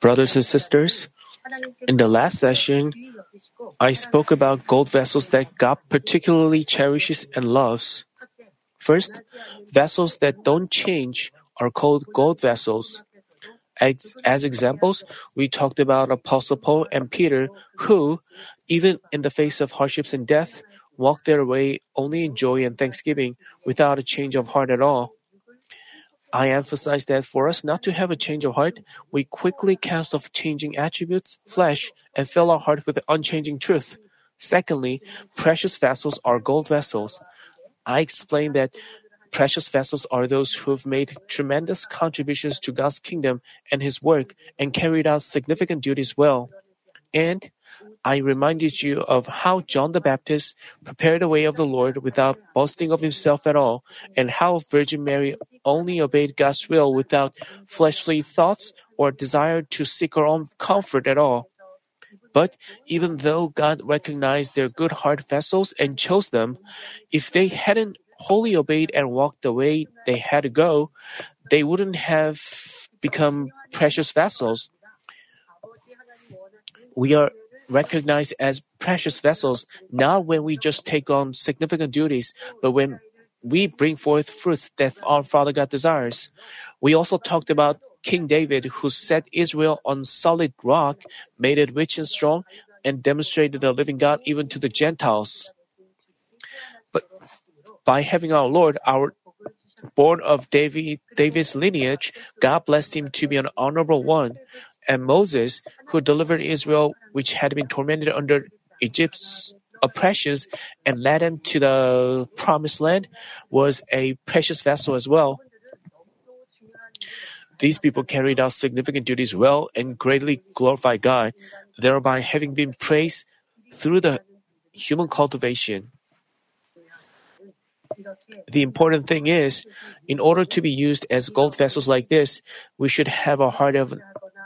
Brothers and sisters, in the last session, I spoke about gold vessels that God particularly cherishes and loves. First, vessels that don't change are called gold vessels. As, as, examples, we talked about Apostle Paul and Peter, who, even in the face of hardships and death, walked their way only in joy and thanksgiving without a change of heart at all. I emphasize that for us not to have a change of heart, we quickly cast off changing attributes, flesh, and fill our heart with unchanging truth. Secondly, precious vessels are gold vessels. I explained that precious vessels are those who have made tremendous contributions to God's kingdom and His work and carried out significant duties well. And I reminded you of how John the Baptist prepared the way of the Lord without boasting of himself at all, and how Virgin Mary only obeyed God's will without fleshly thoughts or desire to seek her own comfort at all. But even though God recognized their good heart vessels and chose them, if they hadn't wholly obeyed and walked the way they had to go, they wouldn't have become precious vessels. We are recognized as precious vessels not when we just take on significant duties, but when we bring forth fruits that our Father God desires. We also talked about King David, who set Israel on solid rock, made it rich and strong, and demonstrated the living God even to the Gentiles. But by having our Lord, our born of David, David's lineage, God blessed him to be an honorable one. And Moses, who delivered Israel, which had been tormented under Egypt's oppressions and led them to the promised land, was a precious vessel as well. These people carried out significant duties well and greatly glorified God, thereby having been praised through the human cultivation. The important thing is, in order to be used as gold vessels like this, we should have a heart of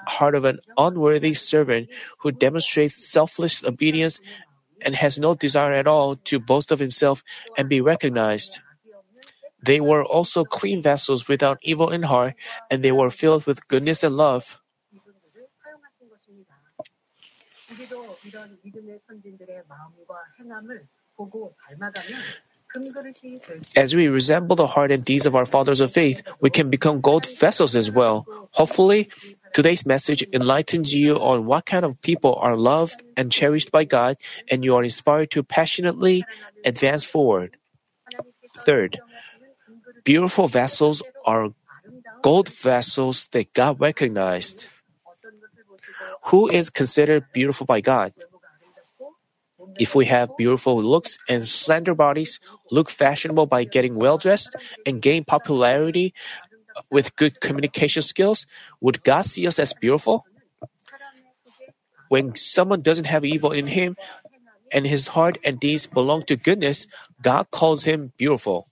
heart of an unworthy servant who demonstrates selfless obedience and has no desire at all to boast of himself and be recognized. They were also clean vessels without evil in heart, and they were filled with goodness and love. As we resemble the heart and deeds of our fathers of faith, we can become gold vessels as well. Hopefully, today's message enlightens you on what kind of people are loved and cherished by God, and you are inspired to passionately advance forward. Third, beautiful vessels are gold vessels that God recognized. Who is considered beautiful by God? If we have beautiful looks and slender bodies, look fashionable by getting well dressed, and gain popularity with good communication skills, would God see us as beautiful? When someone doesn't have evil in him, and his heart and deeds belong to goodness, God calls him beautiful.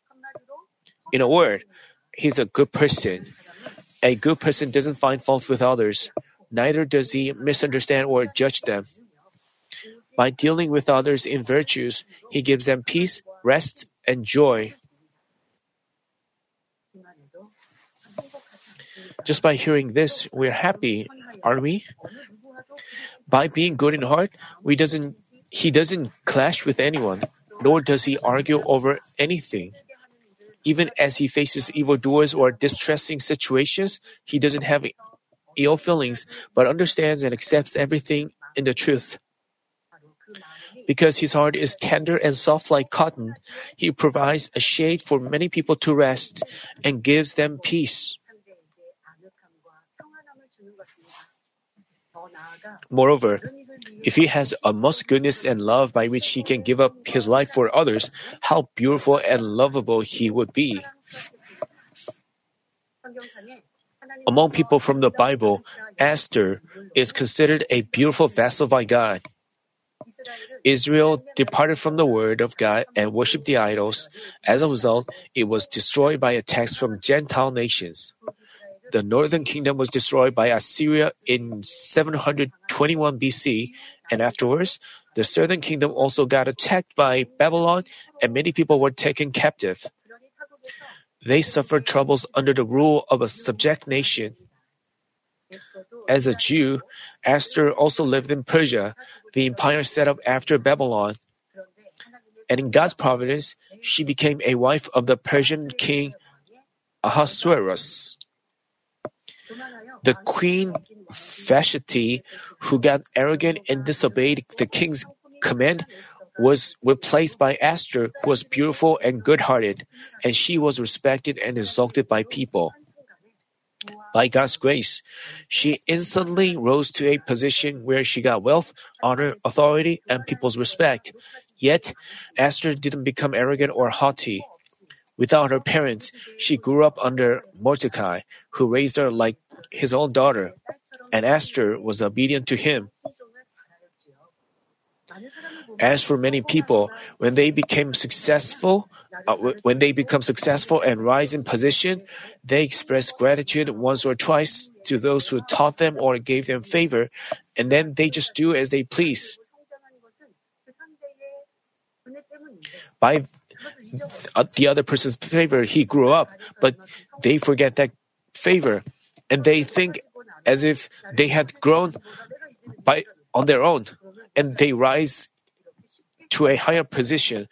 In a word, he's a good person. A good person doesn't find fault with others, neither does he misunderstand or judge them. By dealing with others in virtues, he gives them peace, rest, and joy. Just by hearing this, we're happy, aren't we? By being good in heart, we doesn't, he doesn't clash with anyone, nor does he argue over anything. Even as he faces evildoers or distressing situations, he doesn't have ill feelings, but understands and accepts everything in the truth. Because his heart is tender and soft like cotton, he provides a shade for many people to rest and gives them peace. Moreover, if he has a most goodness and love by which he can give up his life for others, how beautiful and lovable he would be. Among people from the Bible, Esther is considered a beautiful vessel by God. Israel departed from the word of God and worshipped the idols. As a result, it was destroyed by attacks from Gentile nations. The northern kingdom was destroyed by Assyria in 721 BC, and afterwards, the southern kingdom also got attacked by Babylon, and many people were taken captive. They suffered troubles under the rule of a subject nation. As a Jew, Esther also lived in Persia, the empire set up after Babylon. And in God's providence, she became a wife of the Persian king Ahasuerus. The queen Vashti, who got arrogant and disobeyed the king's command, was replaced by Esther, who was beautiful and good hearted, and she was respected and exalted by people. By God's grace, she instantly rose to a position where she got wealth, honor, authority, and people's respect. Yet, Esther didn't become arrogant or haughty. Without her parents, she grew up under Mordecai, who raised her like his own daughter, and Esther was obedient to him. As for many people, when they became successful, uh, when they become successful and rise in position, they express gratitude once or twice to those who taught them or gave them favor, and then they just do as they please. By Uh, the other person's favor, he grew up, but they forget that favor, and they think as if they had grown by on their own, and they rise to a higher position,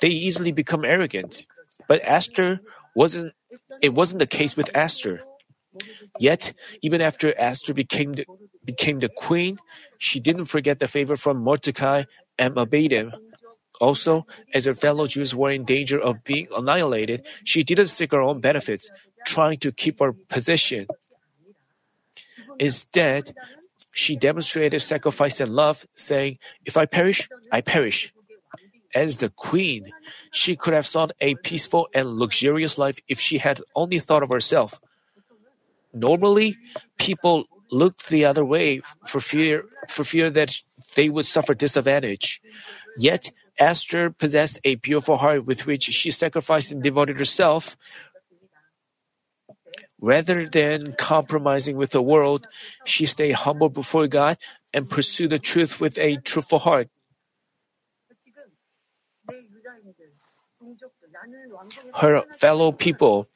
they easily become arrogant. But Esther wasn't, it wasn't the case with Esther. Yet, even after Esther became the, became the queen, she didn't forget the favor from Mordecai and obeyed him. Also, as her fellow Jews were in danger of being annihilated, she didn't seek her own benefits, trying to keep her position. Instead, she demonstrated sacrifice and love, saying, If I perish, I perish. As the queen, she could have sought a peaceful and luxurious life if she had only thought of herself. Normally, people looked the other way for fear, for fear that they would suffer disadvantage. Yet, Esther possessed a beautiful heart with which she sacrificed and devoted herself, Rather than compromising with the world, she stayed humble before God and pursued the truth with a truthful heart. Her fellow people,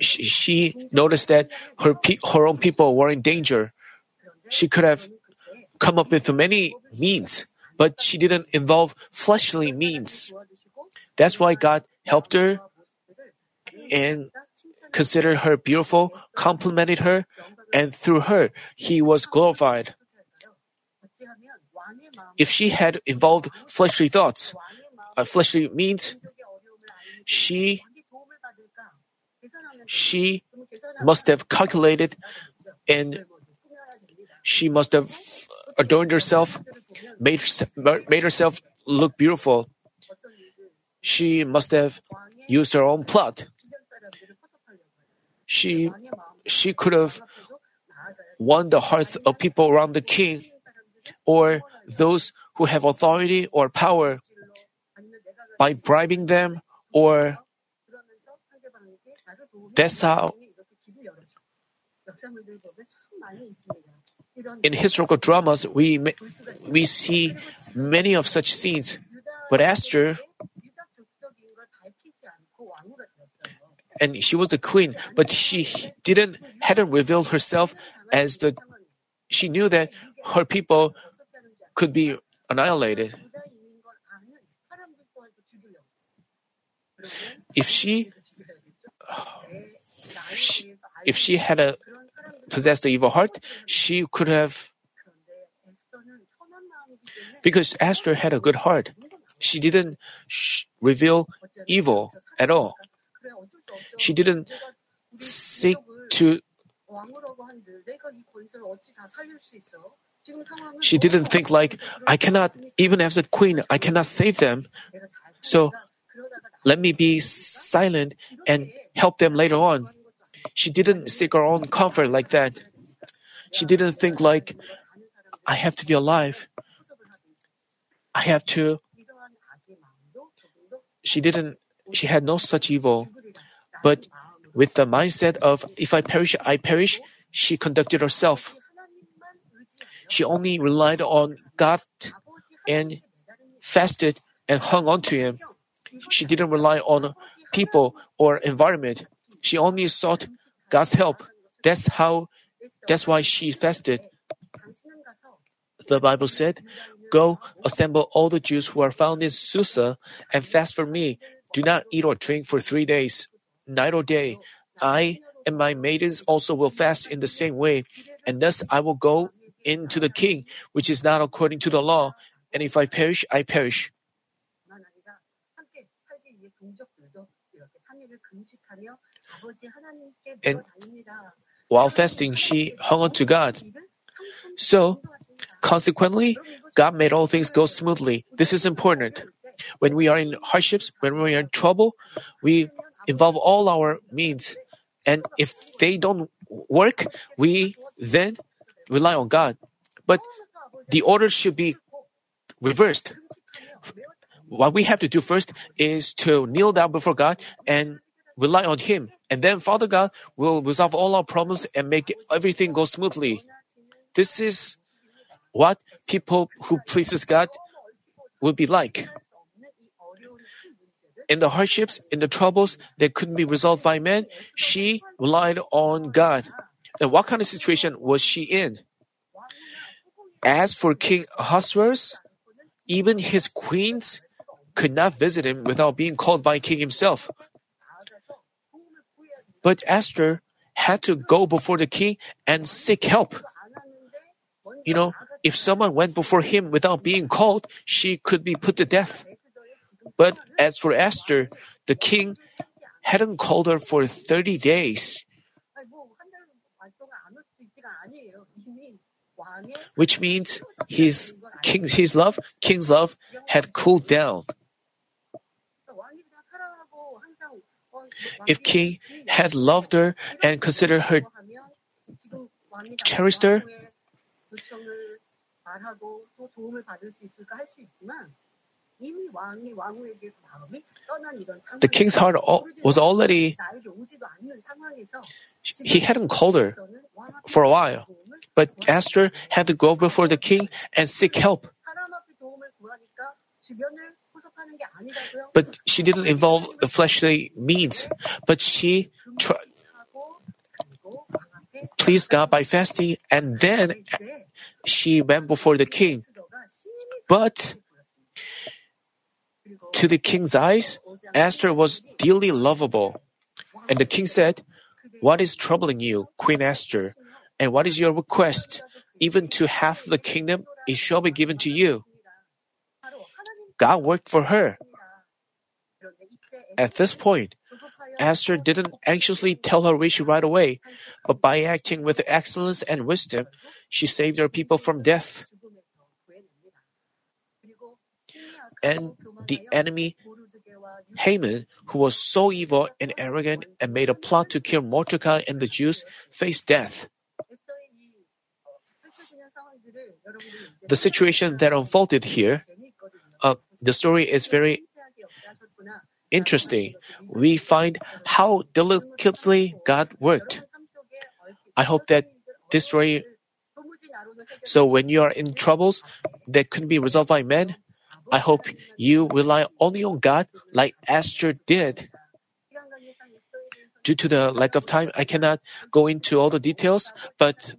she, she noticed that her, her own people were in danger. She could have come up with many means, but she didn't involve fleshly means. That's why God helped her and considered her beautiful, complimented her, and through her, he was glorified. If she had involved fleshly thoughts, uh, fleshly means, she she must have calculated and she must have adorned herself, made, made herself look beautiful. She must have used her own plot she she could have won the hearts of people around the king or those who have authority or power by bribing them or that's how in historical dramas we we see many of such scenes but Esther and she was the queen, but she didn't hadn't revealed herself as the she knew that her people could be annihilated. If she, if she had a possessed the evil heart, she could have because Esther had a good heart. She didn't reveal evil at all. She didn't seek to she didn't think like, I cannot, even as a queen, I cannot save them. So let me be silent and help them later on. She didn't seek her own comfort like that. She didn't think like, I have to be alive. I have to. She didn't, she had no such evil. But with the mindset of, if I perish, I perish, she conducted herself. She only relied on God and fasted and hung on to Him. She didn't rely on people or environment. She only sought God's help. That's how that's why she fasted. The Bible said, Go assemble all the Jews who are found in Susa and fast for me. Do not eat or drink for three days, night or day. I and my maidens also will fast in the same way, and thus I will go into the king, which is not according to the law. And if I perish, I perish. And while fasting, she hung on to God. So, consequently, God made all things go smoothly. This is important. When we are in hardships, when we are in trouble, we involve all our means. And if they don't work, we then rely on God. But the order should be reversed. What we have to do first is to kneel down before God and rely on Him. And then Father God will resolve all our problems and make everything go smoothly. This is what people who pleases God will be like. In the hardships, in the troubles that couldn't be resolved by man, she relied on God. And what kind of situation was she in? As for King Ahasuerus, even his queens could not visit him without being called by king himself. But Esther had to go before the king and seek help. You know, if someone went before him without being called, she could be put to death. But as for Esther, the king hadn't called her for 30 days. Which means his king, his love, king's love had cooled down. If king had loved her and considered her, cherished her, the king's heart was already, he hadn't called her for a while. But Esther had to go before the king and seek help. But she didn't involve fleshly means, but she pleased God by fasting, and then she went before the king. But to the king's eyes, Esther was dearly lovable. And the king said, What is troubling you, Queen Esther? And what is your request? Even to half the kingdom, it shall be given to you. God worked for her. At this point, Esther didn't anxiously tell her wish right away, but by acting with excellence and wisdom, she saved her people from death. And the enemy, Haman, who was so evil and arrogant and made a plot to kill Mordecai and the Jews, faced death. The situation that unfolded here, uh, the story is very interesting. We find how delicately God worked. I hope that this story. So when you are in troubles that couldn't be resolved by men, I hope you rely only on God like Esther did. Due to the lack of time, I cannot go into all the details, but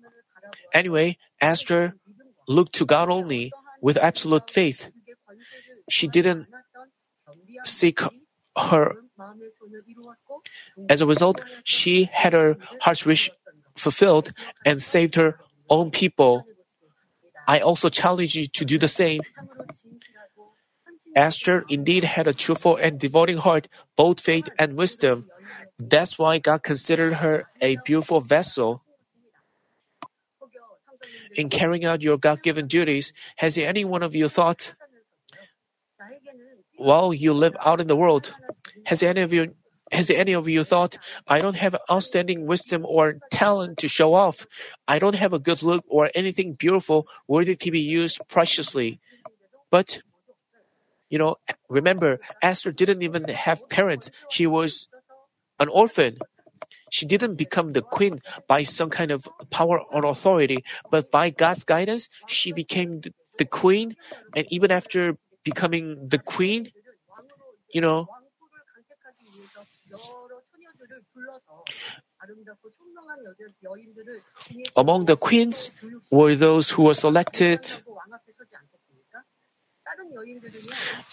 anyway, Esther looked to God only with absolute faith. She didn't seek her. As a result, she had her heart's wish fulfilled and saved her own people. I also challenge you to do the same. Esther indeed had a truthful and devoting heart, both faith and wisdom. That's why God considered her a beautiful vessel. In carrying out your God given duties, has any one of you thought, while you live out in the world, has any of you has any of you thought, I don't have outstanding wisdom or talent to show off? I don't have a good look or anything beautiful worthy to be used preciously. But, you know, remember, Esther didn't even have parents. She was an orphan. She didn't become the queen by some kind of power or authority, but by God's guidance, she became the queen. And even after becoming the queen, you know, Among the queens were those who were selected.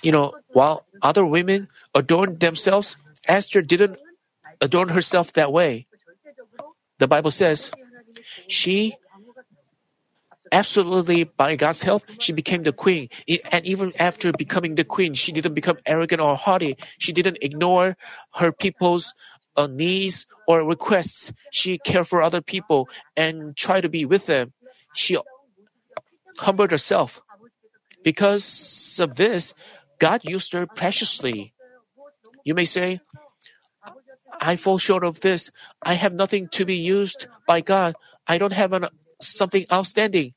You know, while other women adorned themselves, Esther didn't adorn herself that way. The Bible says she absolutely by God's help, she became the queen. And even after becoming the queen, she didn't become arrogant or haughty. She didn't ignore her people's uh, needs or requests. She cared for other people and tried to be with them. She humbled herself. Because of this, God used her preciously. You may say, I fall short of this. I have nothing to be used by God. I don't have an, something outstanding.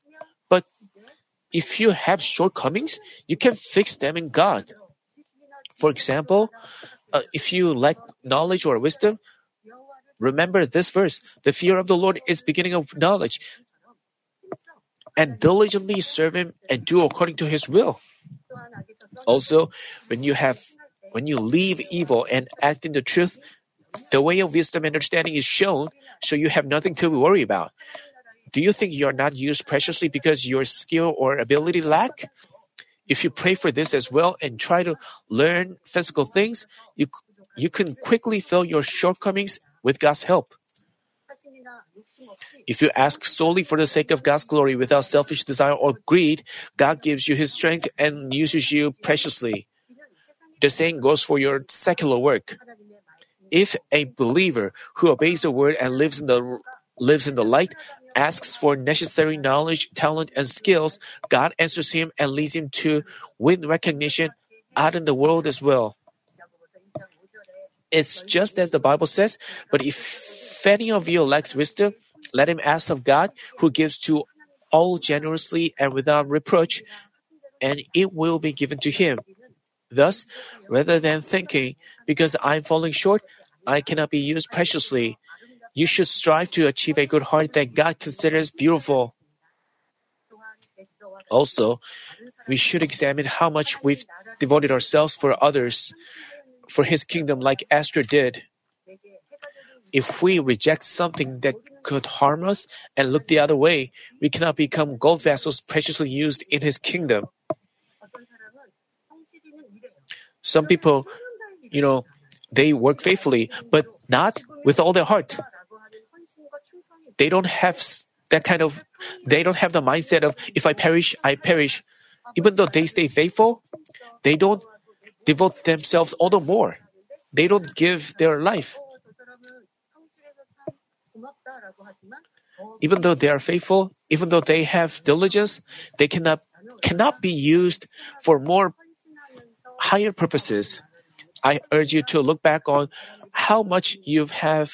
If you have shortcomings, you can fix them in God. For example, uh, if you lack knowledge or wisdom, remember this verse. The fear of the Lord is beginning of knowledge. And diligently serve him and do according to his will. Also, when you have when you leave evil and act in the truth, the way of wisdom and understanding is shown, so you have nothing to worry about. Do you think you are not used preciously because your skill or ability lack? If you pray for this as well and try to learn physical things, you, you can quickly fill your shortcomings with God's help. If you ask solely for the sake of God's glory without selfish desire or greed, God gives you His strength and uses you preciously. The same goes for your secular work. If a believer who obeys the word and lives in the lives in the light asks for necessary knowledge, talent, and skills, God answers him and leads him to win recognition out in the world as well. It's just as the Bible says, but if any of you lacks wisdom, let him ask of God, who gives to all generously and without reproach, and it will be given to him. Thus, rather than thinking, because I'm falling short, I cannot be used preciously, you should strive to achieve a good heart that God considers beautiful. Also, we should examine how much we've devoted ourselves for others, for His kingdom, like Esther did. If we reject something that could harm us and look the other way, we cannot become gold vessels preciously used in His kingdom. Some people, you know, they work faithfully, but not with all their heart. They don't have that kind of, they don't have the mindset of, if I perish, I perish. Even though they stay faithful, they don't devote themselves all the more. They don't give their life. Even though they are faithful, even though they have diligence, they cannot cannot be used for more higher purposes. I urge you to look back on how much you have.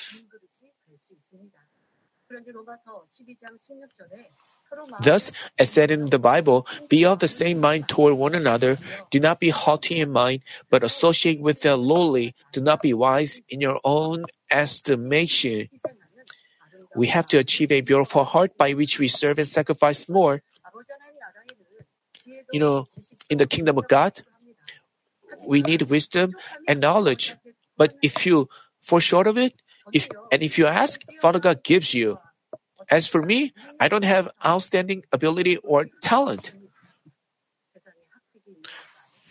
Thus, as said in the Bible, be of the same mind toward one another. Do not be haughty in mind, but associate with the lowly. Do not be wise in your own estimation. We have to achieve a beautiful heart by which we serve and sacrifice more. You know, in the kingdom of God, we need wisdom and knowledge. But if you fall short of it, if and if you ask, Father God gives you. As for me, I don't have outstanding ability or talent.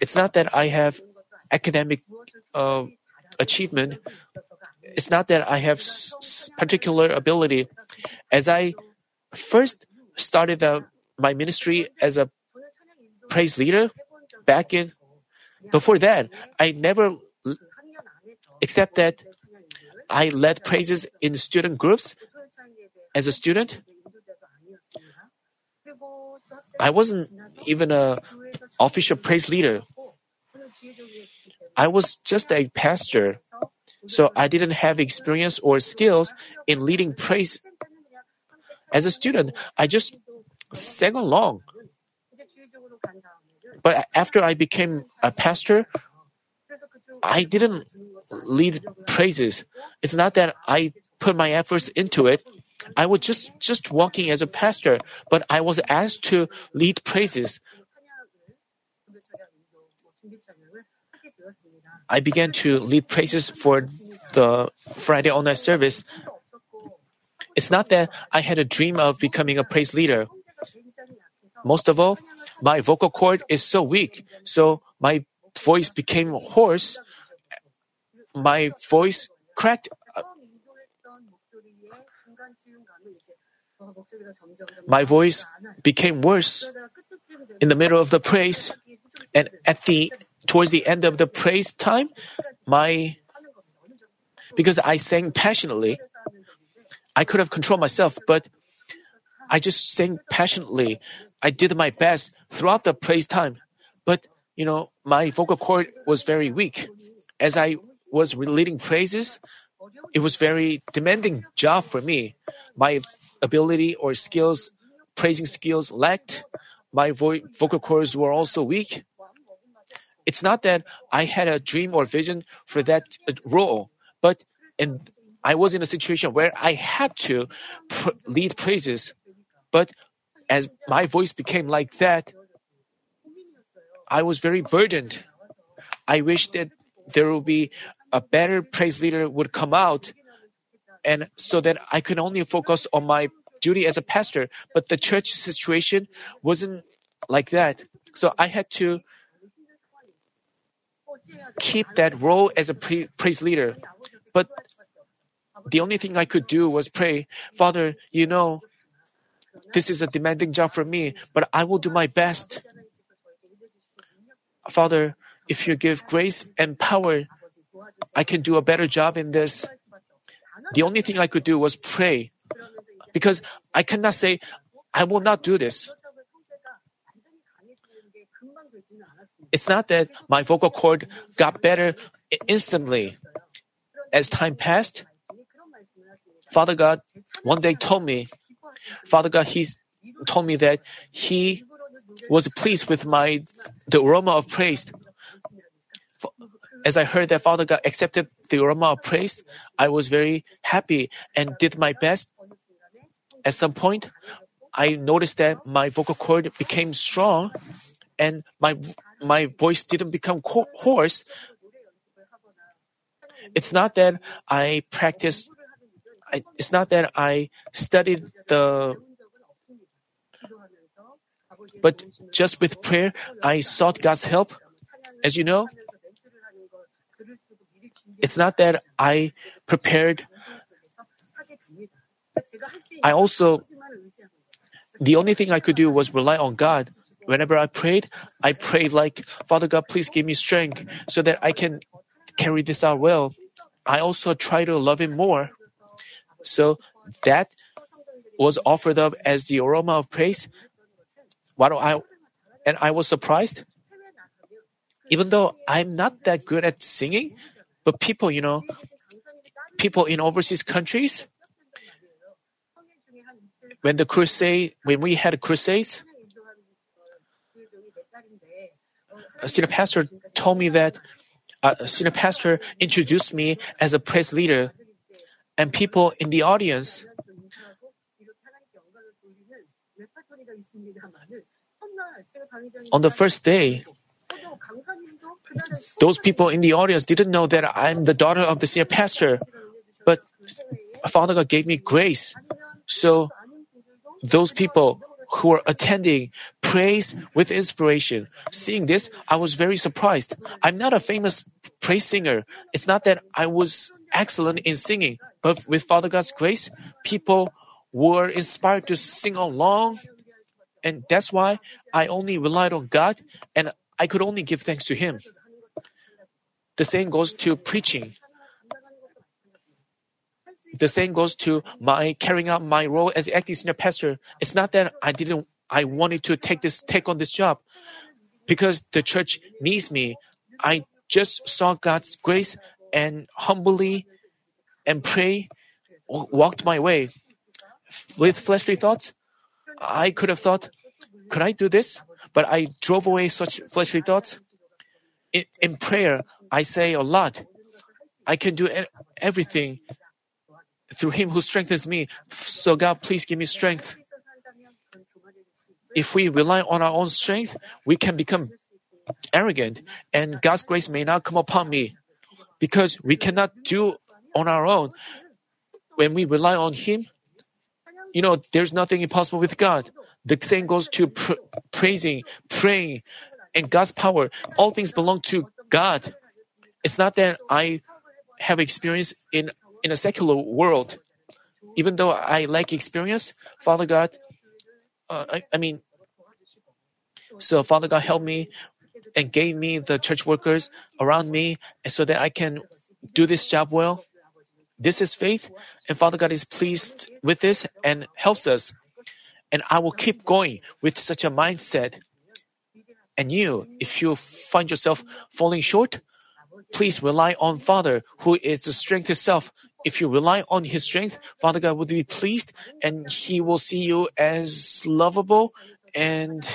It's not that I have academic uh, achievement. It's not that I have s- particular ability. As I first started the, my ministry as a praise leader back in before that, I never, except that I led praises in student groups as a student. I wasn't even a official praise leader. I was just a pastor, so I didn't have experience or skills in leading praise. As a student, I just sang along. But after I became a pastor, I didn't lead praises. It's not that I put my efforts into it. I was just just walking as a pastor, but I was asked to lead praises. I began to lead praises for the Friday night service. It's not that I had a dream of becoming a praise leader. Most of all, my vocal cord is so weak, so my voice became hoarse. My voice cracked. My voice became worse in the middle of the praise, and at the towards the end of the praise time, my because I sang passionately, I could have controlled myself, but I just sang passionately. I did my best throughout the praise time, but you know, my vocal cord was very weak. As I was leading praises, it was very demanding job for me. My ability or skills, praising skills lacked. My vo- vocal cords were also weak. It's not that I had a dream or vision for that uh, role, but in, I was in a situation where I had to pr- lead praises. But as my voice became like that, I was very burdened. I wish that there will be a better praise leader would come out and so that I could only focus on my duty as a pastor. But the church situation wasn't like that. So I had to keep that role as a pre- praise leader. But the only thing I could do was pray, Father, you know, this is a demanding job for me, but I will do my best. Father, if you give grace and power, I can do a better job in this. The only thing I could do was pray because I cannot say, I will not do this. It's not that my vocal cord got better instantly. As time passed, Father God one day told me, Father God, He told me that He was pleased with my the aroma of praise. As I heard that Father God accepted the aroma of praise, I was very happy and did my best. At some point, I noticed that my vocal cord became strong and my my voice didn't become hoarse. It's not that I practiced. I, it's not that I studied the. But just with prayer, I sought God's help. As you know, it's not that I prepared. I also, the only thing I could do was rely on God. Whenever I prayed, I prayed like, Father God, please give me strength so that I can carry this out well. I also try to love Him more. So that was offered up as the aroma of praise. What I, and I was surprised. Even though I'm not that good at singing, but people, you know, people in overseas countries, when the crusade, when we had crusades, a senior pastor told me that uh, a senior pastor introduced me as a press leader, and people in the audience. On the first day, those people in the audience didn't know that I'm the daughter of the senior pastor, but Father God gave me grace. So those people who were attending praise with inspiration. Seeing this, I was very surprised. I'm not a famous praise singer. It's not that I was excellent in singing, but with Father God's grace, people were inspired to sing along. And that's why I only relied on God and I could only give thanks to Him. The same goes to preaching. The same goes to my carrying out my role as acting senior pastor. It's not that I didn't, I wanted to take this, take on this job because the church needs me. I just saw God's grace and humbly and pray, walked my way. With fleshly thoughts, I could have thought, could I do this? But I drove away such fleshly thoughts. In, prayer, I say a lot. I can do everything through Him who strengthens me. So, God, please give me strength. If we rely on our own strength, we can become arrogant, and God's grace may not come upon me because we cannot do on our own. When we rely on Him, you know, there's nothing impossible with God. The same goes to pr- praising, praying, and God's power. All things belong to God. It's not that I have experience in, in a secular world. Even though I lack experience, Father God, uh, I, I mean, so Father God helped me and gave me the church workers around me so that I can do this job well. This is faith, and Father God is pleased with this and helps us. And I will keep going with such a mindset. And you, if you find yourself falling short, please rely on Father, who is the strength itself. If you rely on His strength, Father God will be pleased and He will see you as lovable and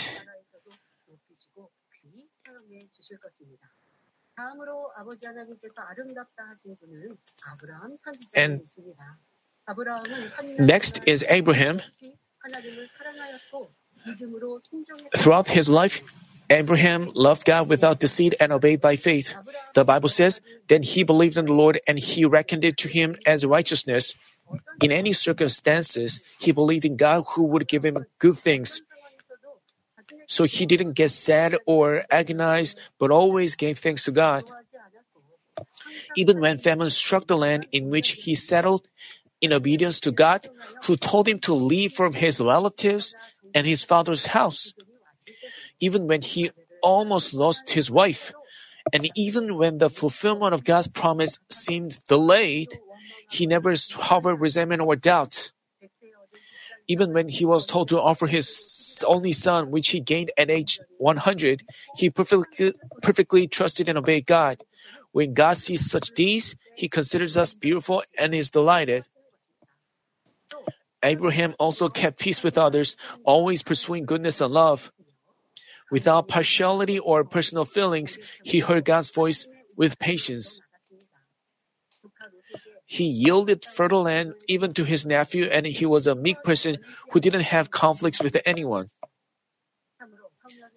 and next is Abraham. Throughout his life, Abraham loved God without deceit and obeyed by faith. The Bible says, Then he believed in the Lord and he reckoned it to him as righteousness. In any circumstances, he believed in God who would give him good things. So he didn't get sad or agonized, but always gave thanks to God. Even when famine struck the land in which he settled, in obedience to God, who told him to leave from his relatives and his father's house. Even when he almost lost his wife, and even when the fulfillment of God's promise seemed delayed, he never harbored resentment or doubt. Even when he was told to offer his only son, which he gained at age 100, he perfectly, perfectly trusted and obeyed God. When God sees such deeds, he considers us beautiful and is delighted. Abraham also kept peace with others, always pursuing goodness and love. Without partiality or personal feelings, he heard God's voice with patience. He yielded fertile land even to his nephew, and he was a meek person who didn't have conflicts with anyone.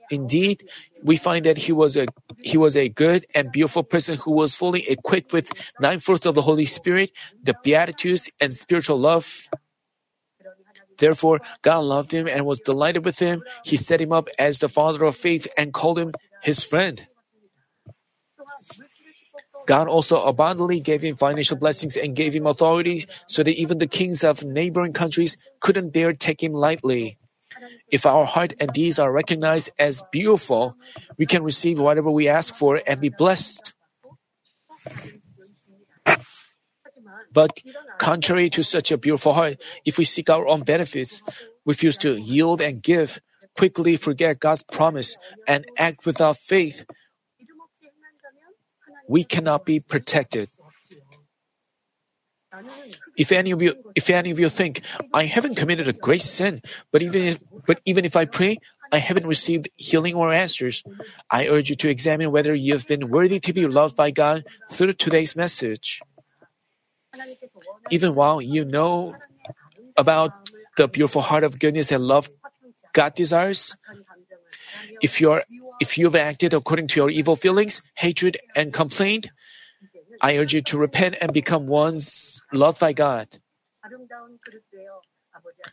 Indeed, we find that he was a he was a good and beautiful person who was fully equipped with nine fruits of the Holy Spirit, the beatitudes, and spiritual love. Therefore, God loved him and was delighted with him. He set him up as the father of faith and called him his friend. God also abundantly gave him financial blessings and gave him authority so that even the kings of neighboring countries couldn't dare take him lightly. If our heart and deeds are recognized as beautiful, we can receive whatever we ask for and be blessed. But contrary to such a beautiful heart, if we seek our own benefits, refuse to yield and give, quickly forget God's promise, and act without faith, we cannot be protected. If any of you, if any of you think I haven't committed a great sin, but even if, but even if I pray, I haven't received healing or answers, I urge you to examine whether you have been worthy to be loved by God through today's message. Even while you know about the beautiful heart of goodness and love God desires, if you are if you've acted according to your evil feelings, hatred, and complaint, I urge you to repent and become ones loved by God.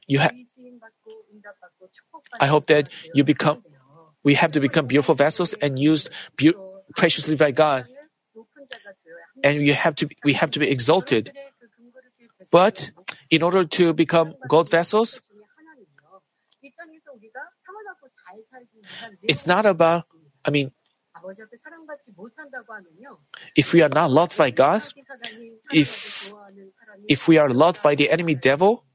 You ha- I hope that you become. We have to become beautiful vessels and used be- preciously by God. And you have to. We have to be exalted. But in order to become gold vessels, it's not about, I mean, if we are not loved by God, if, if we are loved by the enemy devil,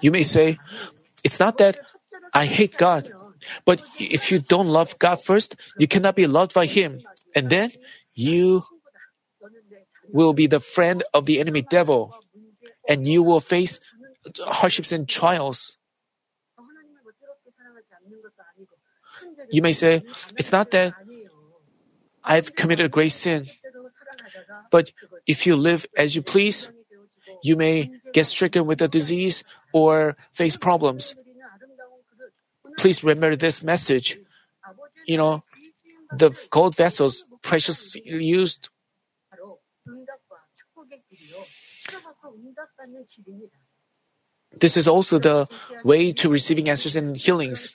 you may say, it's not that I hate God, but if you don't love God first, you cannot be loved by Him. And then you will be the friend of the enemy devil, and you will face hardships and trials. You may say, it's not that I've committed a great sin. But if you live as you please, you may get stricken with a disease or face problems. Please remember this message. You know, the gold vessels precious used this is also the way to receiving answers and healings.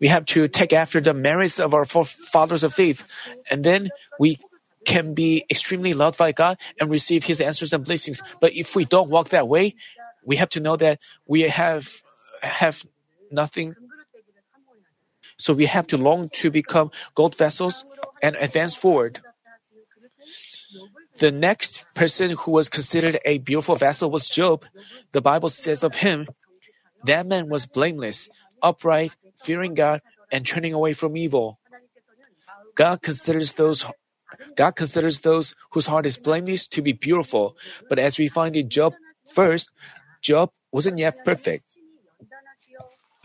We have to take after the merits of our forefathers of faith, and then we can be extremely loved by God and receive His answers and blessings. But if we don't walk that way, we have to know that we have have nothing. So we have to long to become gold vessels and advance forward. The next person who was considered a beautiful vessel was Job. The Bible says of him, That man was blameless, upright, fearing God, and turning away from evil. God considers those God considers those whose heart is blameless to be beautiful, but as we find in Job first, Job wasn't yet perfect.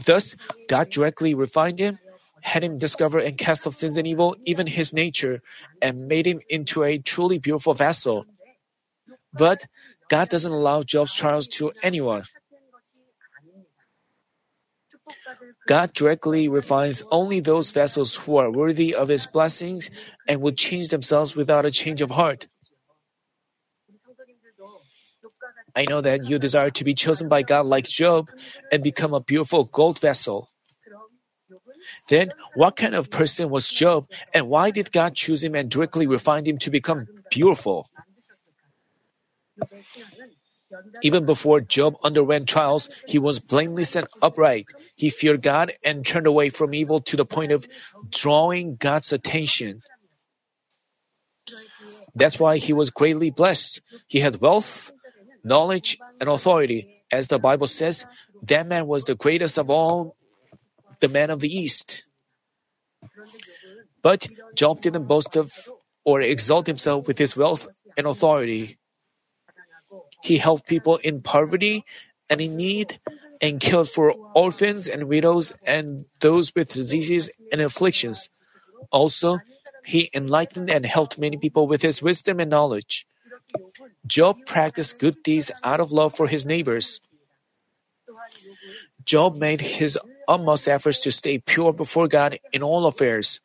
Thus, God directly refined him, had him discover and cast off sins and evil, even his nature, and made him into a truly beautiful vessel. But God doesn't allow Job's trials to anyone. God directly refines only those vessels who are worthy of his blessings and will change themselves without a change of heart. I know that you desire to be chosen by God like Job and become a beautiful gold vessel. Then, what kind of person was Job and why did God choose him and directly refine him to become beautiful? Even before Job underwent trials, he was blameless and upright. He feared God and turned away from evil to the point of drawing God's attention. That's why he was greatly blessed. He had wealth, knowledge, and authority. As the Bible says, that man was the greatest of all the men of the East. But Job didn't boast of or exalt himself with his wealth and authority. He helped people in poverty and in need and cared for orphans and widows and those with diseases and afflictions. Also, he enlightened and helped many people with his wisdom and knowledge. Job practiced good deeds out of love for his neighbors. Job made his utmost efforts to stay pure before God in all affairs.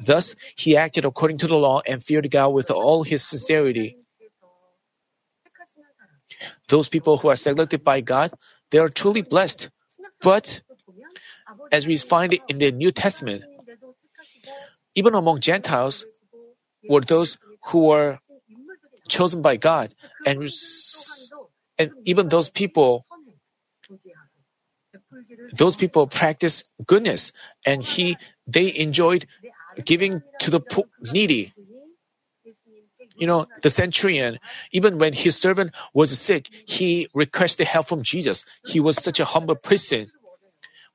Thus, he acted according to the law and feared God with all his sincerity. Those people who are selected by God, they are truly blessed. But, as we find in the New Testament, even among Gentiles were those who were chosen by God, and, and even those people, those people practice goodness, and he they enjoyed giving to the poor, needy. You know, the centurion, even when his servant was sick, he requested help from Jesus. He was such a humble person.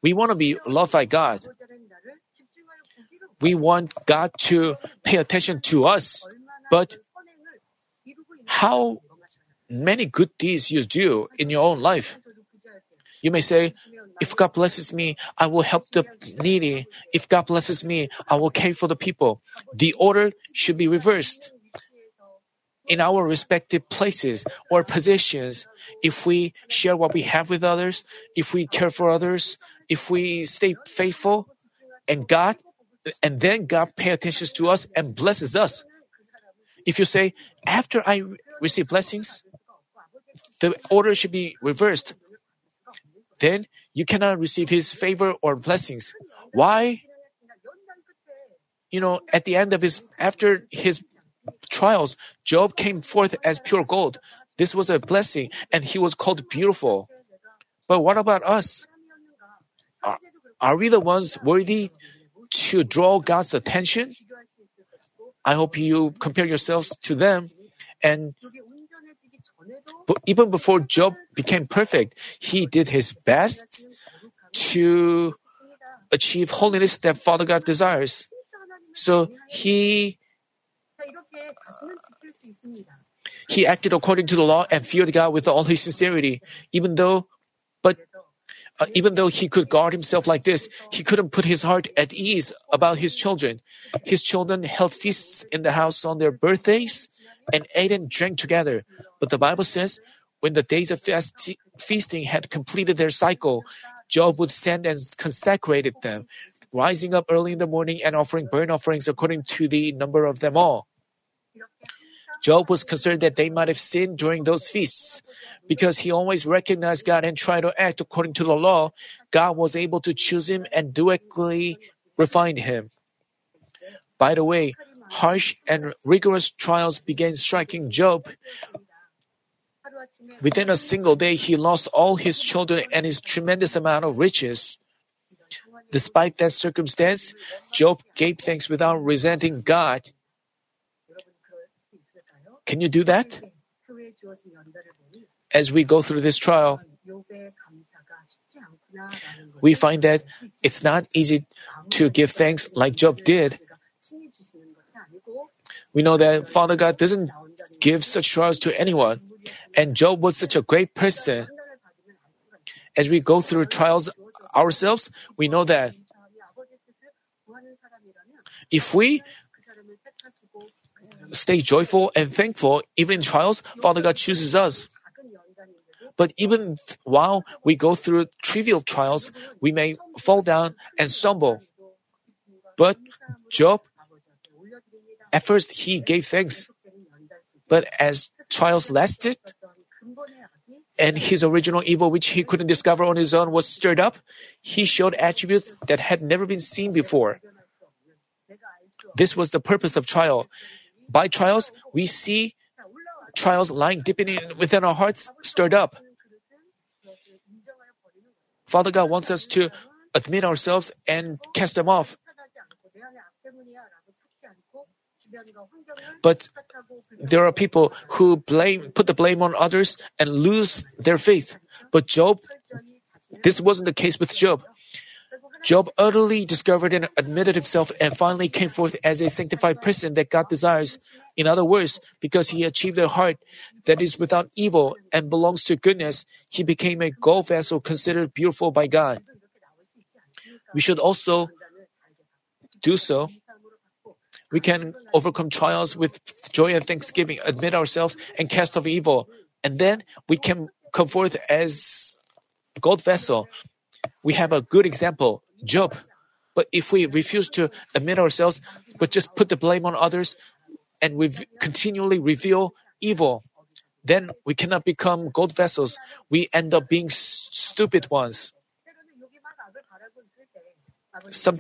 We want to be loved by God. We want God to pay attention to us. But how many good deeds you do in your own life? You may say, if God blesses me, I will help the needy. If God blesses me, I will care for the people. The order should be reversed. In our respective places or positions, if we share what we have with others, if we care for others, if we stay faithful, and God, and then God pay attention to us and blesses us. If you say, after I receive blessings, the order should be reversed. Then you cannot receive his favor or blessings. Why? You know, at the end of his, after his trials, Job came forth as pure gold. This was a blessing, and he was called beautiful. But what about us? Are, are we the ones worthy to draw God's attention? I hope you compare yourselves to them. And even before Job became perfect, he did his best to achieve holiness that Father God desires. So he he acted according to the law and feared God with all his sincerity, even though, uh, even though he could guard himself like this, he couldn't put his heart at ease about his children. His children held feasts in the house on their birthdays and ate and drank together. But the Bible says, when the days of feasting had completed their cycle, Job would send and consecrated them, rising up early in the morning and offering burnt offerings according to the number of them all. Job was concerned that they might have sinned during those feasts. Because he always recognized God and tried to act according to the law, God was able to choose him and directly refine him. By the way, harsh and rigorous trials began striking Job. Within a single day, he lost all his children and his tremendous amount of riches. Despite that circumstance, Job gave thanks without resenting God. Can you do that? As we go through this trial, we find that it's not easy to give thanks like Job did. We know that Father God doesn't give such trials to anyone, and Job was such a great person. As we go through trials ourselves, we know that if we stay joyful and thankful even in trials, Father God chooses us. But even while we go through trivial trials, we may fall down and stumble. But Job, at first he gave thanks. But as trials lasted, and his original evil, which he couldn't discover on his own, was stirred up, he showed attributes that had never been seen before. This was the purpose of trial. By trials, we see trials lying deep in, within our hearts stirred up. Father God wants us to admit ourselves and cast them off. But there are people who blame, put the blame on others and lose their faith. But Job, this wasn't the case with Job. Job utterly discovered and admitted himself and finally came forth as a sanctified person that God desires. In other words, because he achieved a heart that is without evil and belongs to goodness, he became a gold vessel considered beautiful by God. We should also do so. We can overcome trials with joy and thanksgiving, admit ourselves, and cast off evil. And then we can come forth as gold vessel. We have a good example. Job. But if we refuse to admit ourselves, but just put the blame on others, and we continually reveal evil, then we cannot become gold vessels. We end up being s- stupid ones. Some,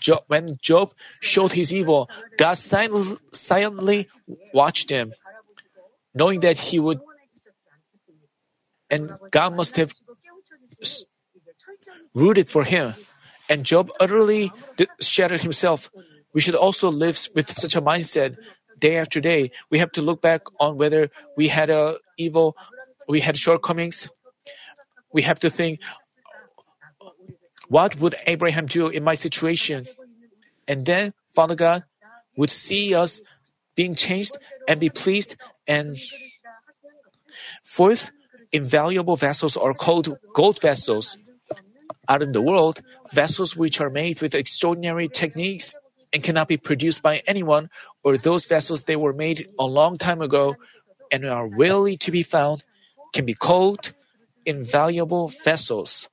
Job, when Job showed his evil, God sil- silently watched him, knowing that he would, and God must have s- rooted for him. And Job utterly shattered himself. We should also live with such a mindset day after day. We have to look back on whether we had a evil, we had shortcomings. We have to think, what would Abraham do in my situation? And then Father God would see us being changed and be pleased. And fourth, invaluable vessels are called gold vessels. Out in the world, vessels which are made with extraordinary techniques and cannot be produced by anyone, or those vessels they were made a long time ago and are rarely to be found, can be called invaluable vessels.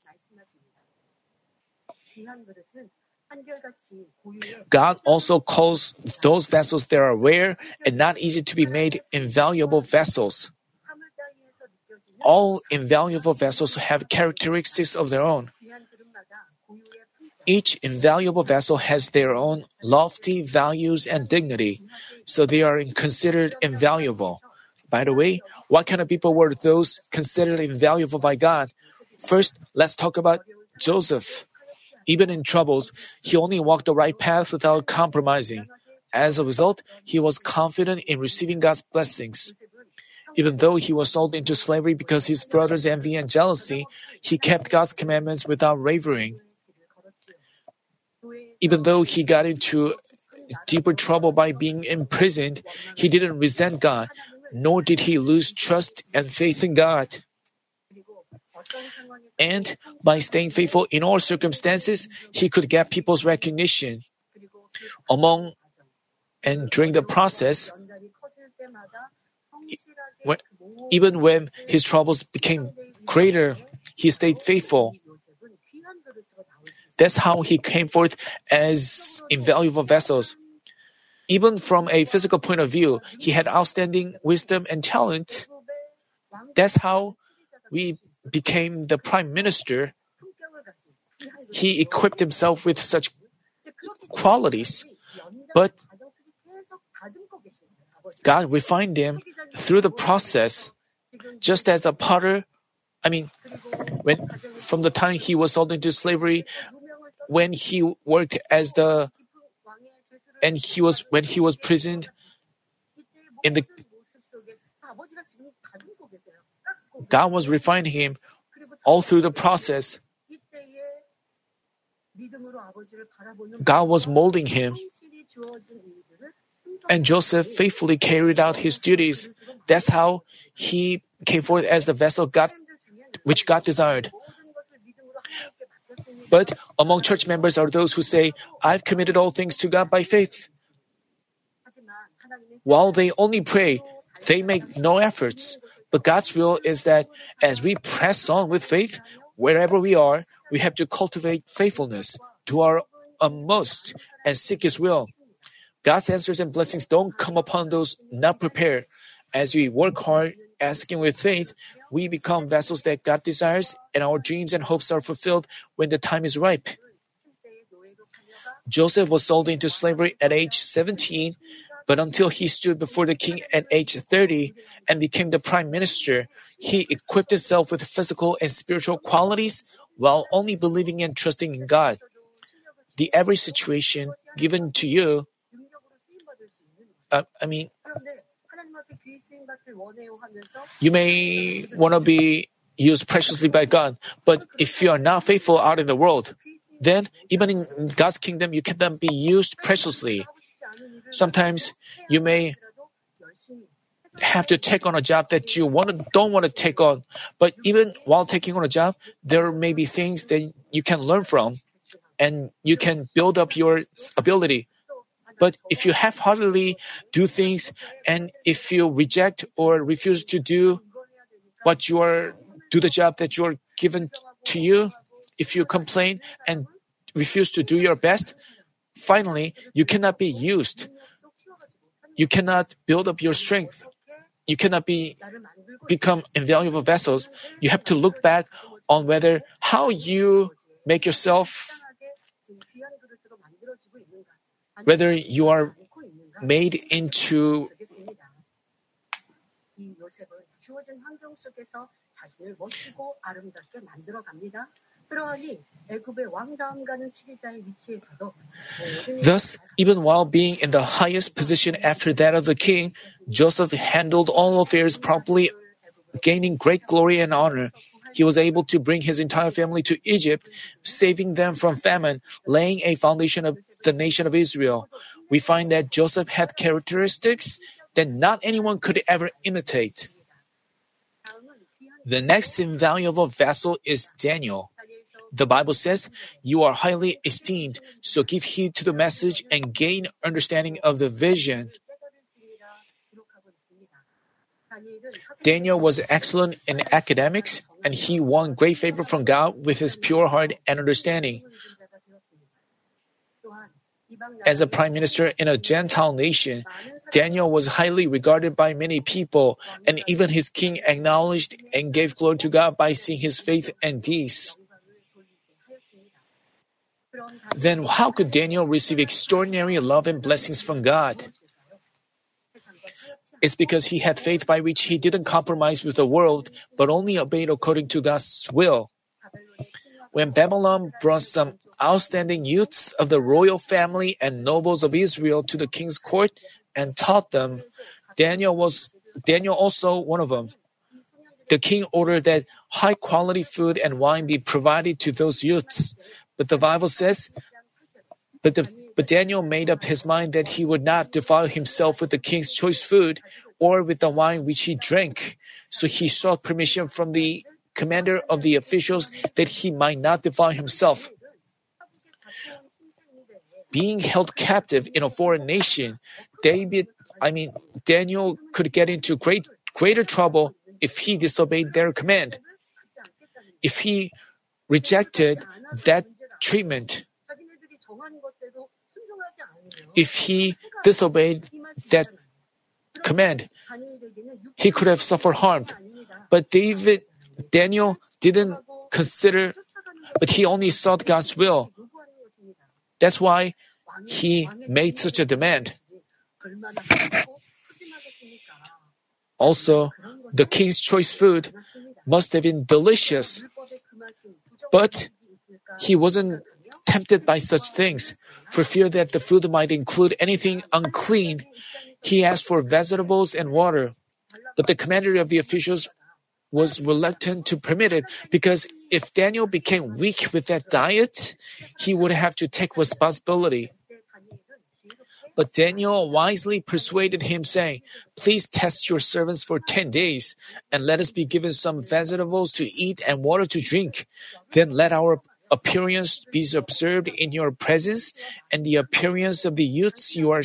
God also calls those vessels that are rare and not easy to be made invaluable vessels. All invaluable vessels have characteristics of their own. Each invaluable vessel has their own lofty values and dignity, so they are considered invaluable. By the way, what kind of people were those considered invaluable by God? First, let's talk about Joseph. Even in troubles, he only walked the right path without compromising. As a result, he was confident in receiving God's blessings. Even though he was sold into slavery because his brothers' envy and jealousy, he kept God's commandments without wavering. Even though he got into deeper trouble by being imprisoned, he didn't resent God, nor did he lose trust and faith in God. And by staying faithful in all circumstances, he could get people's recognition. Among and during the process, when, even when his troubles became greater, he stayed faithful. That's how he came forth as invaluable vessels. even from a physical point of view, he had outstanding wisdom and talent. That's how we became the prime minister. He equipped himself with such qualities, but God refined him through the process, just as a potter. I mean, when from the time he was sold into slavery, when he worked as the and he was when he was prisoned in the God was refining him all through the process. God was molding him. And Joseph faithfully carried out his duties. That's how he came forth as the vessel God, which God desired. But among church members are those who say, I've committed all things to God by faith. While they only pray, they make no efforts. But God's will is that as we press on with faith, wherever we are, we have to cultivate faithfulness, do our utmost, and seek His will. God's answers and blessings don't come upon those not prepared. As we work hard, asking with faith, we become vessels that God desires, and our dreams and hopes are fulfilled when the time is ripe. Joseph was sold into slavery at age 17, but until he stood before the king at age 30 and became the prime minister, he equipped himself with physical and spiritual qualities while only believing and trusting in God. The every situation given to you, uh, I mean, you may want to be used preciously by God, but if you are not faithful out in the world, then even in God's kingdom, you cannot be used preciously. Sometimes you may have to take on a job that you want to, don't want to take on, but even while taking on a job, there may be things that you can learn from, and you can build up your ability. But if you half-heartedly do things, and if you reject or refuse to do what you are, do the job that you are given to you, if you complain and refuse to do your best, finally you cannot be used. You cannot build up your strength. You cannot be become invaluable vessels. You have to look back on whether how you make yourself whether you are made into Thus, even while being in the highest position after that of the king, Joseph handled all affairs promptly, gaining great glory and honor. He was able to bring his entire family to Egypt, saving them from famine, laying a foundation of the nation of Israel. We find that Joseph had characteristics that not anyone could ever imitate. The next invaluable vessel is Daniel. The Bible says, You are highly esteemed, so give heed to the message and gain understanding of the vision. Daniel was excellent in academics, and he won great favor from God with his pure heart and understanding. As a prime minister in a Gentile nation, Daniel was highly regarded by many people, and even his king acknowledged and gave glory to God by seeing his faith and deeds. Then how could Daniel receive extraordinary love and blessings from God? It's because he had faith by which he didn't compromise with the world, but only obeyed according to God's will. When Babylon brought some outstanding youths of the royal family and nobles of Israel to the king's court and taught them, Daniel was Daniel also one of them. The king ordered that high quality food and wine be provided to those youths. But the Bible says, but, the, but Daniel made up his mind that he would not defile himself with the king's choice food or with the wine which he drank. So he sought permission from the commander of the officials that he might not defile himself. Being held captive in a foreign nation, David, I mean, Daniel could get into great, greater trouble if he disobeyed their command. If he rejected that treatment, if he disobeyed that command, he could have suffered harm. But David, Daniel didn't consider, but he only sought God's will. That's why he made such a demand. Also, the king's choice food must have been delicious, but he wasn't tempted by such things. For fear that the food might include anything unclean, he asked for vegetables and water. But the commander of the officials was reluctant to permit it because if Daniel became weak with that diet, he would have to take responsibility. But Daniel wisely persuaded him, saying, Please test your servants for ten days, and let us be given some vegetables to eat and water to drink. Then let our appearance be observed in your presence, and the appearance of the youths you are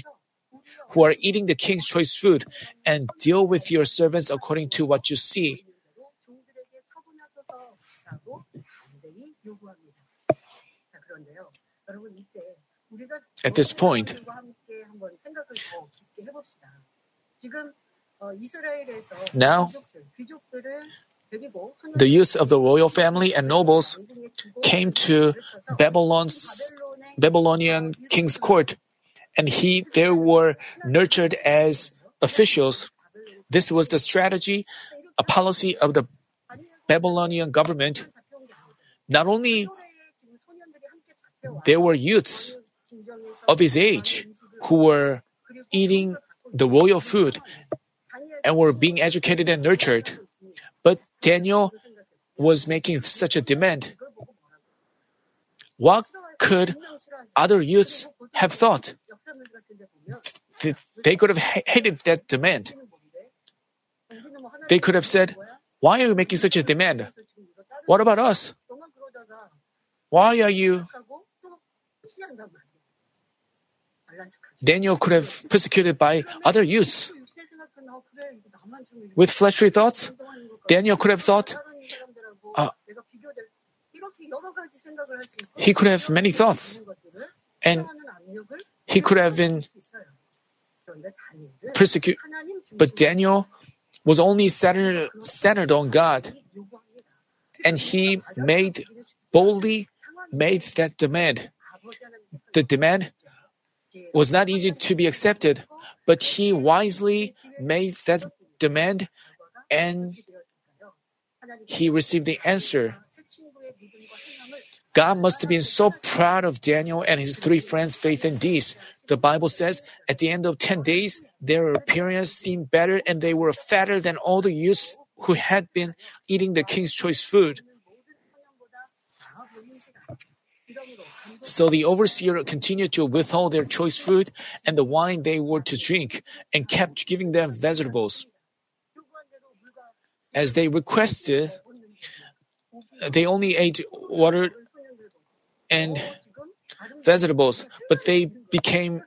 who are eating the king's choice food, and deal with your servants according to what you see. At this point, now the youth of the royal family and nobles came to Babylon's Babylonian king's court, and he they were nurtured as officials. This was the strategy, a policy of the Babylonian government. Not only there were youths of his age who were eating the royal food and were being educated and nurtured. But Daniel was making such a demand. What could other youths have thought? They could have hated that demand. They could have said, Why are you making such a demand? What about us? Why are you Daniel could have persecuted by other youths. With fleshly thoughts, Daniel could have thought, uh, he could have many thoughts, and he could have been persecuted. But Daniel was only centered, centered on God, and he made boldly made that demand. The demand was not easy to be accepted, but he wisely made that demand and he received the answer. God must have been so proud of Daniel and his three friends' faith and deeds. The Bible says, at the end of 10 days, their appearance seemed better and they were fatter than all the youths who had been eating the king's choice food. So the overseer continued to withhold their choice food and the wine they were to drink, and kept giving them vegetables. As they requested, they only ate water and vegetables, but they became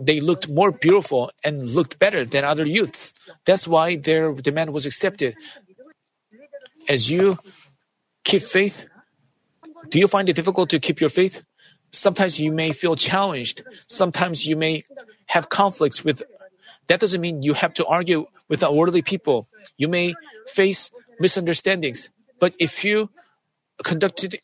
they looked more beautiful and looked better than other youths. That's why their demand was accepted. As you keep faith, do you find it difficult to keep your faith? Sometimes you may feel challenged. Sometimes you may have conflicts with. That doesn't mean you have to argue with unworthy people. You may face misunderstandings. But if you conduct it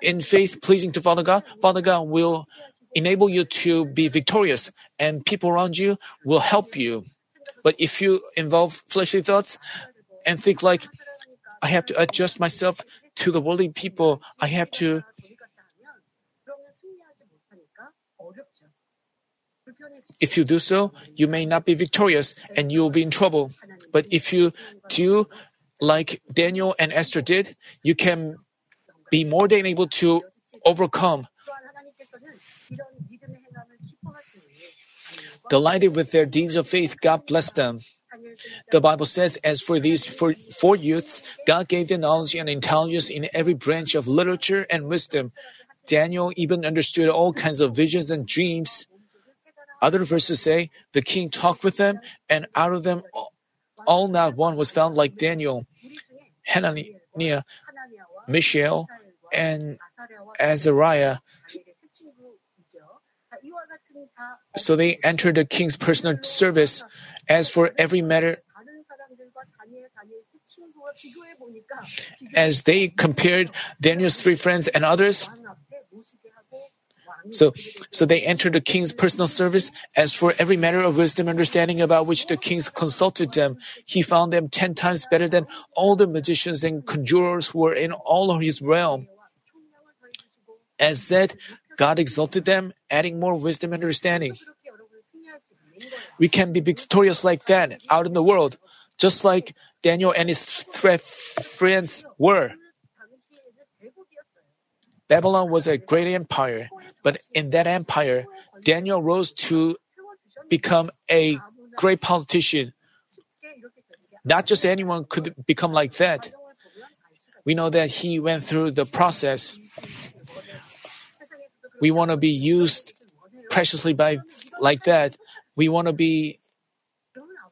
in faith pleasing to Father God, Father God will enable you to be victorious and people around you will help you. But if you involve fleshly thoughts and think like, I have to adjust myself to the worldly people, I have to If you do so, you may not be victorious and you will be in trouble. But if you do like Daniel and Esther did, you can be more than able to overcome. Delighted with their deeds of faith, God blessed them. The Bible says, as for these four, four youths, God gave them knowledge and intelligence in every branch of literature and wisdom. Daniel even understood all kinds of visions and dreams. Other verses say, the king talked with them, and out of them all not one was found like Daniel, Hananiah, Mishael, and Azariah. So they entered the king's personal service. As for every matter, as they compared Daniel's three friends and others, so, so they entered the king's personal service. As for every matter of wisdom understanding about which the king consulted them, he found them ten times better than all the magicians and conjurers who were in all of his realm. As said, God exalted them, adding more wisdom and understanding. We can be victorious like that out in the world, just like Daniel and his three friends were. Babylon was a great empire. But in that empire, Daniel rose to become a great politician. Not just anyone could become like that. We know that he went through the process. We want to be used preciously by like that. We want to be,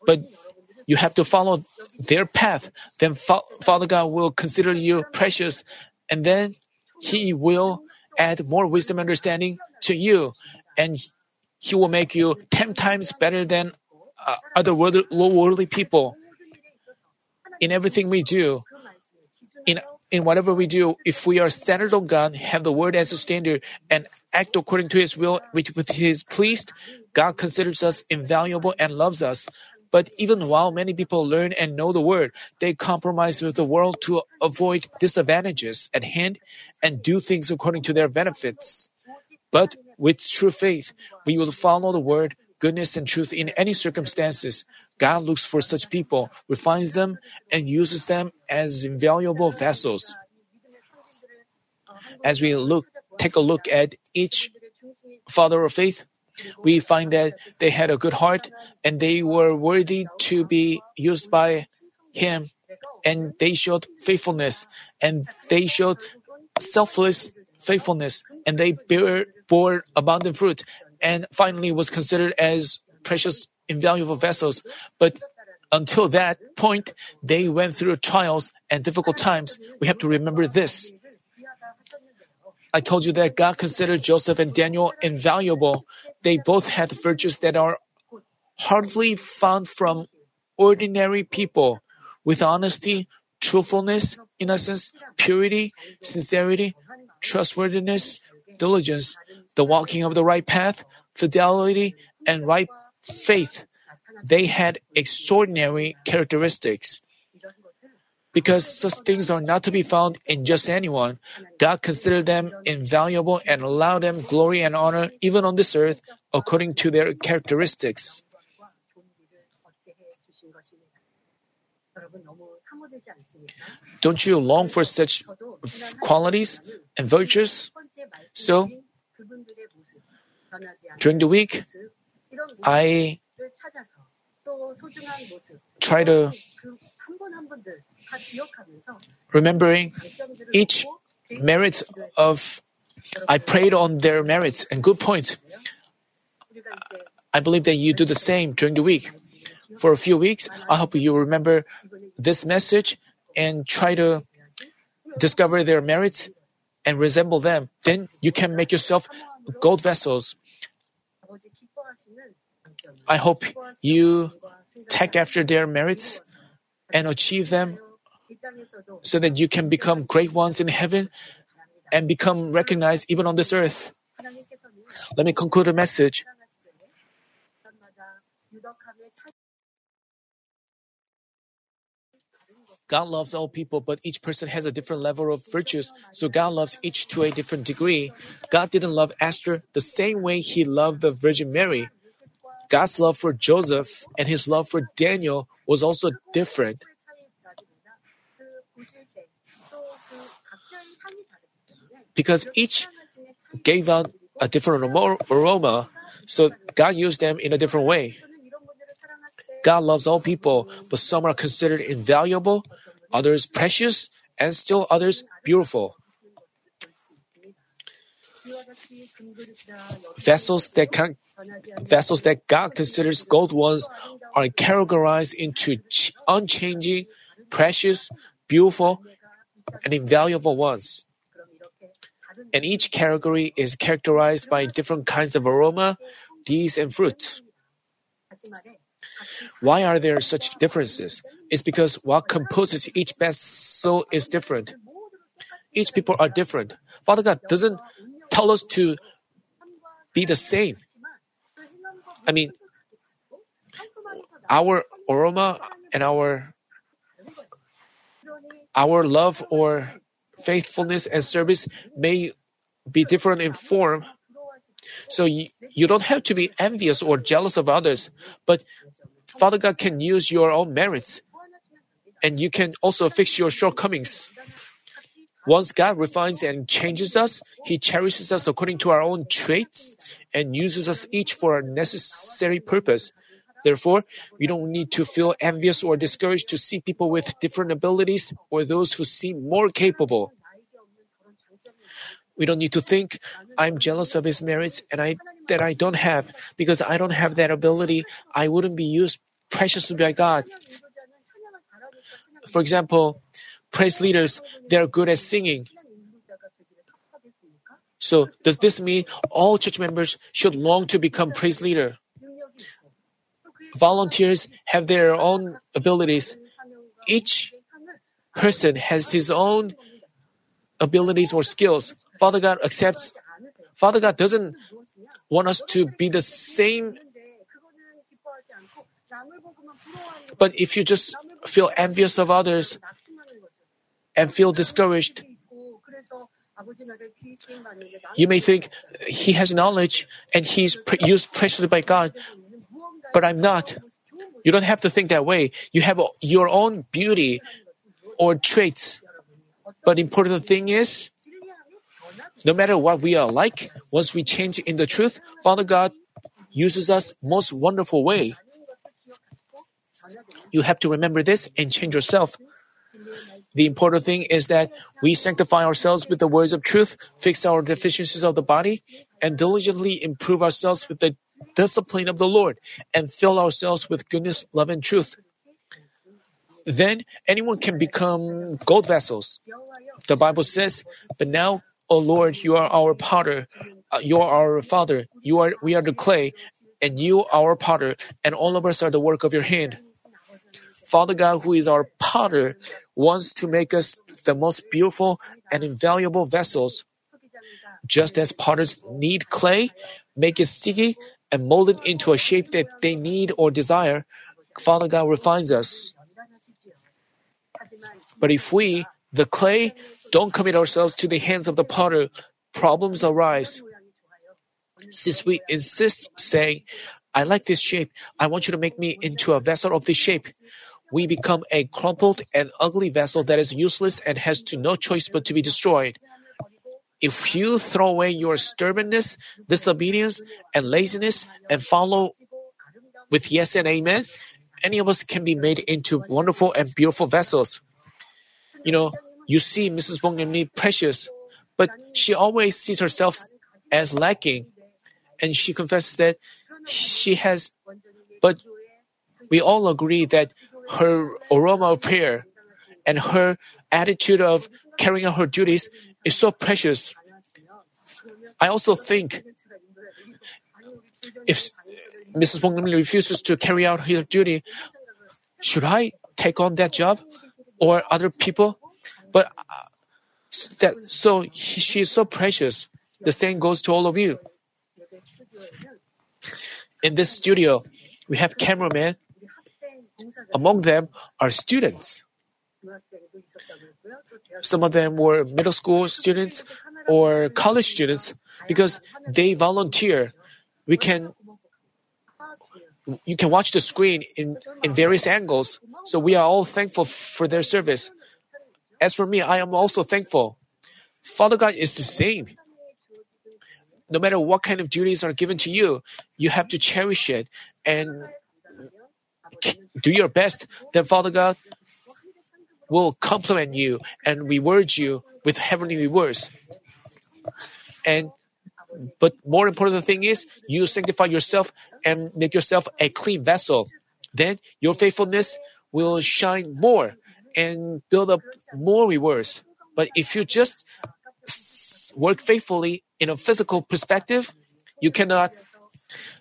but you have to follow their path. Then Father God will consider you precious, and then He will add more wisdom understanding to you, and He will make you ten times better than uh, other world, worldly people. In everything we do, in in whatever we do, if we are centered on God, have the Word as a standard, and act according to His will, which with His pleased, God considers us invaluable and loves us. But even while many people learn and know the word, they compromise with the world to avoid disadvantages at hand and do things according to their benefits. But with true faith, we will follow the word, goodness, and truth in any circumstances. God looks for such people, refines them, and uses them as invaluable vessels. As we look, take a look at each father of faith, we find that they had a good heart and they were worthy to be used by Him, and they showed faithfulness and they showed selfless faithfulness and they bear, bore abundant fruit and finally was considered as precious, invaluable vessels. But until that point, they went through trials and difficult times. We have to remember this. I told you that God considered Joseph and Daniel invaluable. They both had virtues that are hardly found from ordinary people with honesty, truthfulness, innocence, purity, sincerity, trustworthiness, diligence, the walking of the right path, fidelity, and right faith. They had extraordinary characteristics. Because such things are not to be found in just anyone, God considered them invaluable and allowed them glory and honor even on this earth according to their characteristics. Don't you long for such qualities and virtues? So, during the week, I try to remembering each merits of I prayed on their merits and good points. I believe that you do the same during the week. For a few weeks, I hope you remember this message and try to discover their merits and resemble them. Then you can make yourself gold vessels. I hope you take after their merits and achieve them so that you can become great ones in heaven and become recognized even on this earth. Let me conclude the message. God loves all people, but each person has a different level of virtues, so God loves each to a different degree. God didn't love Esther the same way he loved the Virgin Mary. God's love for Joseph and his love for Daniel was also different. Because each gave out a different aroma, so God used them in a different way. God loves all people, but some are considered invaluable, others precious, and still others beautiful. Vessels that vessels that God considers gold ones are categorized into ch- unchanging, precious, beautiful, and invaluable ones. And each category is characterized by different kinds of aroma, deeds and fruit. Why are there such differences? It's because what composes each vessel is different. Each people are different. Father God doesn't tell us to be the same. I mean, our aroma and our our love or faithfulness and service may be different in form. So you, you don't have to be envious or jealous of others, but Father God can use your own merits and you can also fix your shortcomings. Once God refines and changes us, He cherishes us according to our own traits and uses us each for a necessary purpose. Therefore, we don't need to feel envious or discouraged to see people with different abilities or those who seem more capable. We don't need to think, I'm jealous of his merits and I that I don't have because I don't have that ability. I wouldn't be used preciously by God. For example, praise leaders, they're good at singing. So does this mean all church members should long to become praise leader? Volunteers have their own abilities. Each person has his own abilities or skills. Father God accepts. Father God doesn't want us to be the same. But if you just feel envious of others and feel discouraged, you may think he has knowledge and he's pre- used preciously by God, but I'm not. You don't have to think that way. You have your own beauty or traits. But important thing is, no matter what we are like, once we change in the truth, Father God uses us most wonderful way. You have to remember this and change yourself. The important thing is that we sanctify ourselves with the words of truth, fix our deficiencies of the body, and diligently improve ourselves with the discipline of the Lord, and fill ourselves with goodness, love, and truth. Then anyone can become gold vessels. The Bible says, But now, O Lord, you are our potter, uh, you are our father, you are we are the clay, and you our potter, and all of us are the work of your hand. Father God, who is our potter, wants to make us the most beautiful and invaluable vessels. Just as potters need clay, make it sticky, and mold it into a shape that they need or desire, Father God refines us. But if we, the clay, don't commit ourselves to the hands of the potter, problems arise. Since we insist saying, I like this shape, I want you to make me into a vessel of this shape, we become a crumpled and ugly vessel that is useless and has to no choice but to be destroyed. If you throw away your stubbornness, disobedience, and laziness and follow with yes and amen, any of us can be made into wonderful and beautiful vessels. You know, you see Mrs. Bongnam precious, but she always sees herself as lacking, and she confesses that she has. But we all agree that her aroma of prayer and her attitude of carrying out her duties is so precious. I also think if Mrs. Bongnam refuses to carry out her duty, should I take on that job or other people? But uh, that so he, she is so precious. The same goes to all of you. In this studio, we have cameramen. Among them are students. Some of them were middle school students or college students because they volunteer. We can you can watch the screen in, in various angles. So we are all thankful for their service. As for me, I am also thankful. Father God is the same. No matter what kind of duties are given to you, you have to cherish it and do your best. Then Father God will compliment you and reward you with heavenly rewards. And but more important thing is you sanctify yourself and make yourself a clean vessel. Then your faithfulness will shine more and build up more rewards. But if you just work faithfully in a physical perspective, you cannot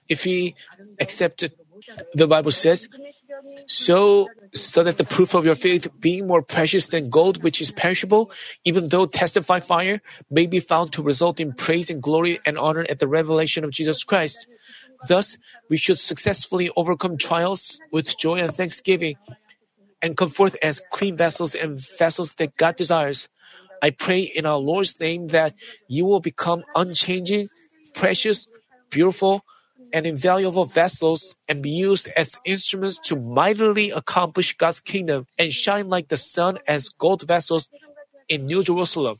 If we accept the Bible says, so so that the proof of your faith being more precious than gold which is perishable, even though tested by fire, may be found to result in praise and glory and honor at the revelation of Jesus Christ. Thus, we should successfully overcome trials with joy and thanksgiving and come forth as clean vessels and vessels that God desires. I pray in our Lord's name that you will become unchanging, precious, beautiful, and invaluable vessels and be used as instruments to mightily accomplish God's kingdom and shine like the sun as gold vessels in New Jerusalem.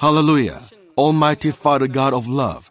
Hallelujah. Almighty Father God of love,